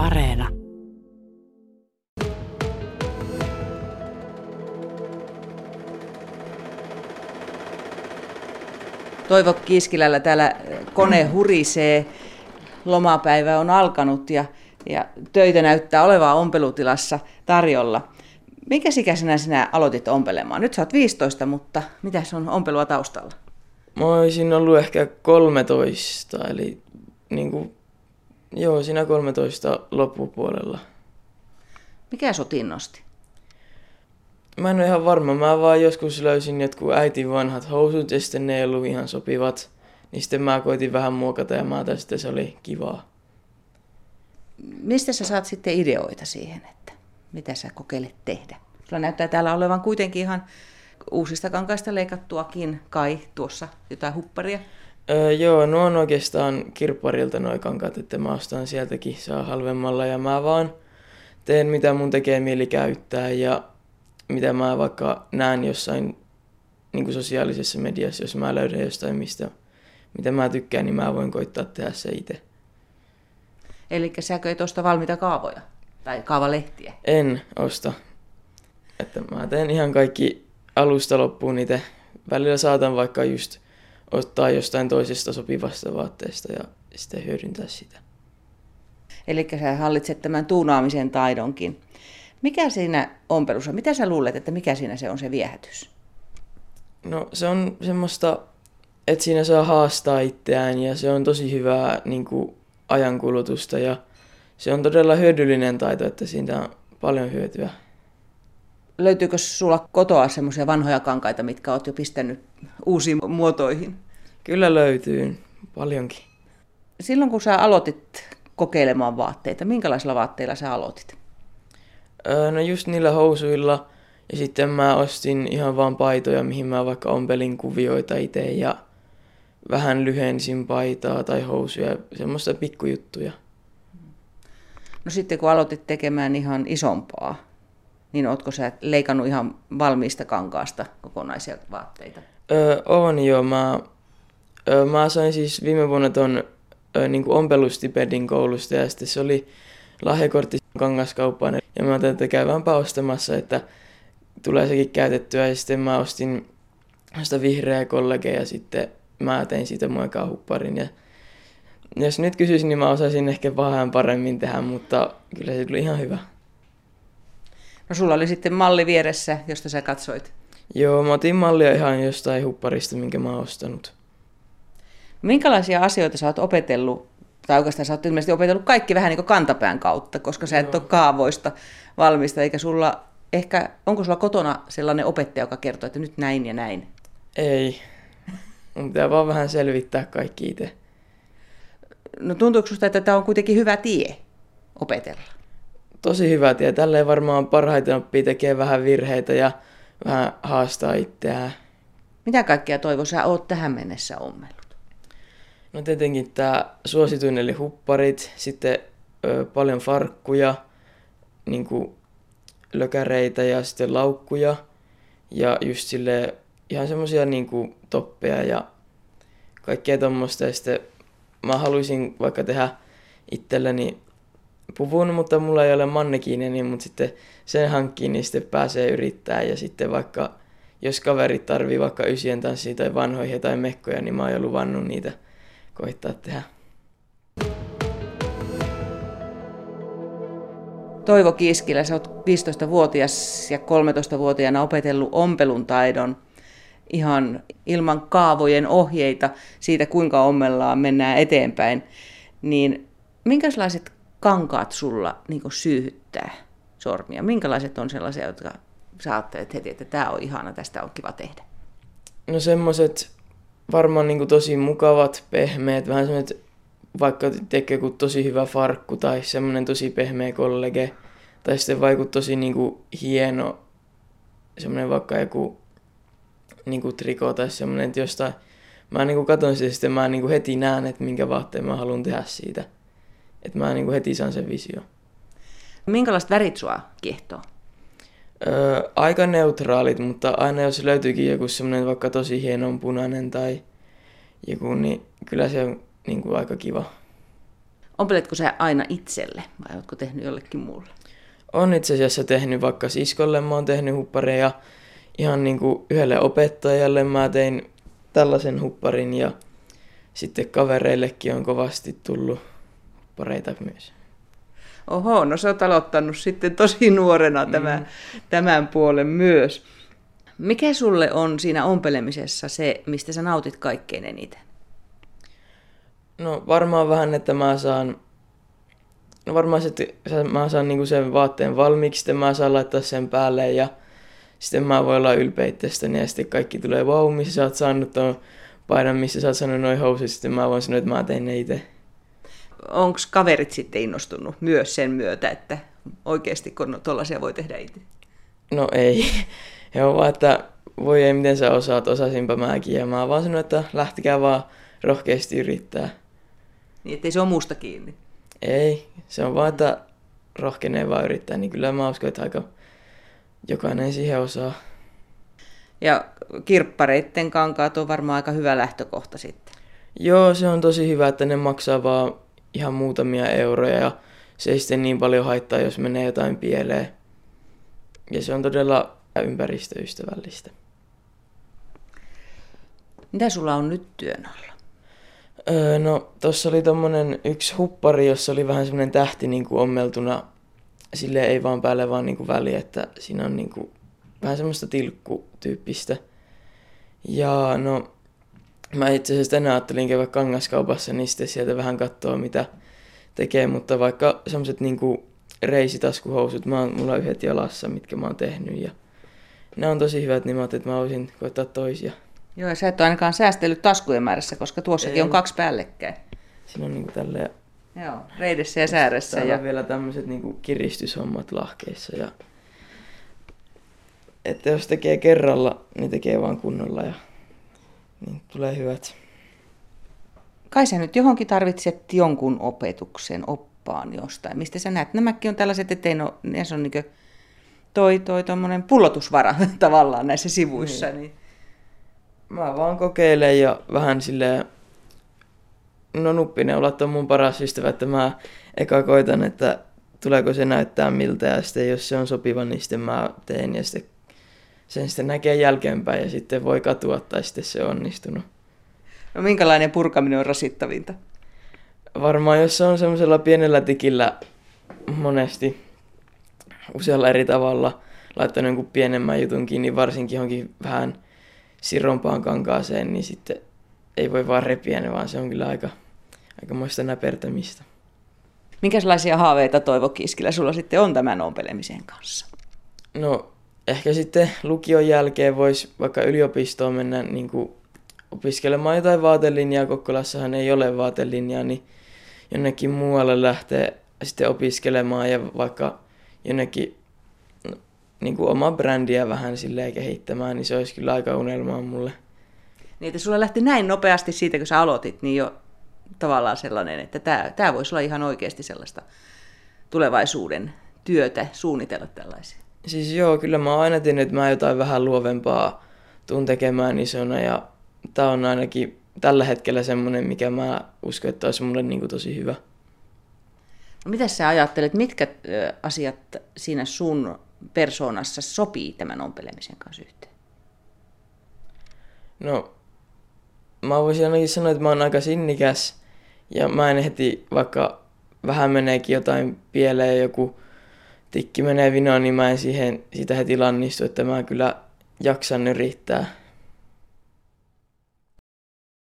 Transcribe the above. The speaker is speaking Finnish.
Areena. Toivo Kiskilällä täällä kone hurisee. Lomapäivä on alkanut ja, ja töitä näyttää olevaa ompelutilassa tarjolla. Minkä ikäisenä sinä aloitit ompelemaan? Nyt sä oot 15, mutta mitä on ompelua taustalla? Mä olisin ollut ehkä 13, eli niin kuin, joo, siinä 13 loppupuolella. Mikä sut innosti? Mä en ole ihan varma, mä vaan joskus löysin jotkut äitin vanhat housut ja sitten ne ei ollut ihan sopivat. Niin sitten mä koitin vähän muokata ja mä sitten se oli kivaa. Mistä sä saat sitten ideoita siihen, että mitä sä kokeilet tehdä? Sulla näyttää täällä olevan kuitenkin ihan uusista kankaista leikattuakin, kai tuossa jotain hupparia. Öö, joo, nuo on oikeastaan kirpparilta nuo kankaat, että mä ostan sieltäkin saa halvemmalla ja mä vaan teen mitä mun tekee mieli käyttää ja mitä mä vaikka näen jossain niin kuin sosiaalisessa mediassa, jos mä löydän jostain, mistä, mitä mä tykkään, niin mä voin koittaa tehdä se itse. Eli säkö et osta valmiita kaavoja tai kaavalehtiä? En osta. Että mä teen ihan kaikki alusta loppuun itse. Välillä saatan vaikka just ottaa jostain toisesta sopivasta vaatteesta ja sitten hyödyntää sitä. Eli sä hallitset tämän tuunaamisen taidonkin. Mikä siinä ompelussa, mitä sä luulet, että mikä siinä se on se viehätys? No se on semmoista, että siinä saa haastaa itseään ja se on tosi hyvää niin kuin, ajankulutusta ja se on todella hyödyllinen taito, että siitä on paljon hyötyä. Löytyykö sulla kotoa semmoisia vanhoja kankaita, mitkä oot jo pistänyt uusiin muotoihin? Kyllä löytyy, paljonkin. Silloin kun sä aloitit kokeilemaan vaatteita, minkälaisilla vaatteilla sä aloitit? Öö, no just niillä housuilla ja sitten mä ostin ihan vaan paitoja, mihin mä vaikka ompelin kuvioita itse ja vähän lyhensin paitaa tai housuja, semmoista pikkujuttuja. No sitten kun aloitit tekemään ihan isompaa, niin ootko sä leikannut ihan valmiista kankaasta kokonaisia vaatteita? Öö, on joo. Mä, öö, mä sain siis viime vuonna ton öö, niin ompelustipendin koulusta ja sitten se oli lahjakortti kangaskauppaan. Ja mä ajattelin, että käydäänpä ostamassa, että tulee sekin käytettyä. Ja sitten mä ostin sitä vihreää kollegea ja sitten mä tein siitä muokaa hupparin. Ja jos nyt kysyisin, niin mä osaisin ehkä vähän paremmin tehdä, mutta kyllä se tuli ihan hyvä. No sulla oli sitten malli vieressä, josta sä katsoit. Joo, mä otin mallia ihan jostain hupparista, minkä mä oon ostanut. Minkälaisia asioita sä oot opetellut, tai oikeastaan sä oot ilmeisesti opetellut kaikki vähän niin kuin kantapään kautta, koska sä et ole kaavoista valmista, eikä sulla, ehkä, onko sulla kotona sellainen opettaja, joka kertoo, että nyt näin ja näin? Ei. Mun pitää vaan vähän selvittää kaikki itse. No tuntuuko susta, että tämä on kuitenkin hyvä tie opetella? Tosi hyvä tie. Tälleen varmaan parhaiten oppii tekemään vähän virheitä ja vähän haastaa itseään. Mitä kaikkea Toivo sä oot tähän mennessä ommellut? No tietenkin tämä suosituin eli hupparit, sitten ö, paljon farkkuja, niin kuin lökäreitä ja sitten laukkuja ja just sille ihan semmosia niin toppeja ja kaikkea tuommoista. Ja sitten mä haluaisin vaikka tehdä itselleni puvun, mutta mulla ei ole mannekiinia, niin mutta sitten sen hankkiin, niin sitten pääsee yrittää ja sitten vaikka jos kaverit tarvii vaikka ysien tanssia tai vanhoja tai mekkoja, niin mä oon jo luvannut niitä koittaa tehdä. Toivo Kiiskilä, sä oot 15-vuotias ja 13-vuotiaana opetellut ompelun taidon ihan ilman kaavojen ohjeita siitä, kuinka ommellaan mennään eteenpäin. Niin minkälaiset kankaat sulla niin syyhyttää sormia? Minkälaiset on sellaisia, jotka sä ajattelet heti, että tämä on ihana, tästä on kiva tehdä? No semmoiset varmaan niin tosi mukavat, pehmeät, vähän semmoiset, vaikka tekee joku tosi hyvä farkku tai semmoinen tosi pehmeä kollege, tai sitten vaikut tosi niin kuin hieno, semmoinen vaikka joku niin kuin triko tai semmoinen, että jostain, mä niin kuin katon sitä, sitten mä niin kuin heti näen, että minkä vaatteen mä haluan tehdä siitä. Että mä niin kuin heti saan sen visio. Minkälaiset värit sua kiehtoo? Öö, aika neutraalit, mutta aina jos löytyykin joku semmoinen vaikka tosi hieno punainen tai joku, niin kyllä se on niin kuin aika kiva. Ompeletko sä aina itselle vai oletko tehnyt jollekin muulle? On itse asiassa tehnyt vaikka siskolle, mä oon tehnyt huppareja ihan niin kuin yhdelle opettajalle mä tein tällaisen hupparin ja sitten kavereillekin on kovasti tullut huppareita myös. Oho, no sä oot aloittanut sitten tosi nuorena tämän, mm. tämän puolen myös. Mikä sulle on siinä ompelemisessa se, mistä sä nautit kaikkein eniten? No varmaan vähän, että mä saan, no varmaan se, että mä saan niinku sen vaatteen valmiiksi, sitten mä saan laittaa sen päälle ja sitten mä voin olla ylpeä itsestäni ja sitten kaikki tulee vau, missä sä oot saanut tuon paidan, missä sä oot saanut noin housut, sitten mä voin sanoa, että mä tein ne itse. Onko kaverit sitten innostunut myös sen myötä, että oikeasti kun tuollaisia voi tehdä itse? No ei. He on vaan, että voi ei, miten sä osaat, osasinpa mäkin. Ja mä vaan sanoin, että lähtikää vaan rohkeasti yrittää. Niin, ettei se ole muusta kiinni? Ei, se on vaan, että rohkenee vaan yrittää, niin kyllä mä uskon, että aika jokainen siihen osaa. Ja kirppareitten kankaat on varmaan aika hyvä lähtökohta sitten. Joo, se on tosi hyvä, että ne maksaa vaan ihan muutamia euroja ja se ei sitten niin paljon haittaa, jos menee jotain pieleen. Ja se on todella ympäristöystävällistä. Mitä sulla on nyt työn alla? Öö, no, tuossa oli tommonen yksi huppari, jossa oli vähän semmoinen tähti niin kuin ommeltuna. Sille ei vaan päälle vaan niin kuin väli, että siinä on niin kuin vähän semmoista tilkkutyyppistä. Ja no, mä itse asiassa tänään ajattelin käydä kangaskaupassa, niin sitten sieltä vähän katsoa mitä tekee, mutta vaikka semmoiset niinku reisitaskuhousut, mä oon, mulla on yhdet jalassa, mitkä mä oon tehnyt ja ne on tosi hyvät, niin mä että mä voisin koittaa toisia. Joo, ja sä et ole ainakaan säästellyt taskujen määrässä, koska tuossakin Ei. on kaksi päällekkäin. Siinä on niinku tälleen... Joo, reidessä ja sääressä. Täällä ja... on vielä tämmöiset niinku kiristyshommat lahkeissa ja... Että jos tekee kerralla, niin tekee vaan kunnolla ja niin tulee hyvät. Kai sä nyt johonkin tarvitset jonkun opetuksen, oppaan jostain. Mistä sä näet? Nämäkin on tällaiset, ettei no, ne on niin toi, toi tommonen pullotusvara tavallaan näissä sivuissa. Niin. niin. Mä vaan kokeilen ja vähän silleen, no nuppineulat on mun paras ystävä, että mä eka koitan, että tuleeko se näyttää miltä ja sitten jos se on sopiva, niin sitten mä teen ja sitten sen sitten näkee jälkeenpäin ja sitten voi katua tai sitten se on onnistunut. No minkälainen purkaminen on rasittavinta? Varmaan jos se on semmoisella pienellä tikillä monesti usealla eri tavalla laittanut jonkun pienemmän jutun kiinni, varsinkin johonkin vähän sirompaan kankaaseen, niin sitten ei voi vaan repiä ne, vaan se on kyllä aika, aika muista näpertämistä. Minkälaisia haaveita Toivo Kiskillä sulla sitten on tämän ompelemisen kanssa? No ehkä sitten lukion jälkeen voisi vaikka yliopistoon mennä niin kuin opiskelemaan jotain vaatelinjaa. Kokkolassahan ei ole vaatelinjaa, niin jonnekin muualle lähtee sitten opiskelemaan ja vaikka jonnekin no, niin kuin oma brändiä vähän silleen kehittämään, niin se olisi kyllä aika unelmaa mulle. Niin, että sulla lähti näin nopeasti siitä, kun sä aloitit, niin jo tavallaan sellainen, että tämä, tämä voisi olla ihan oikeasti sellaista tulevaisuuden työtä suunnitella tällaisia. Siis joo, kyllä mä oon aina tiennyt, että mä jotain vähän luovempaa tuun tekemään isona ja tää on ainakin tällä hetkellä semmonen, mikä mä uskon, että olisi mulle niin kuin tosi hyvä. No, mitä sä ajattelet, mitkä asiat siinä sun persoonassa sopii tämän ompelemisen kanssa yhteen? No, mä voisin ainakin sanoa, että mä oon aika sinnikäs ja mä en heti, vaikka vähän meneekin jotain pieleen joku tikki menee vinoon, niin mä en siihen, sitä heti lannistu, että mä kyllä jaksan yrittää.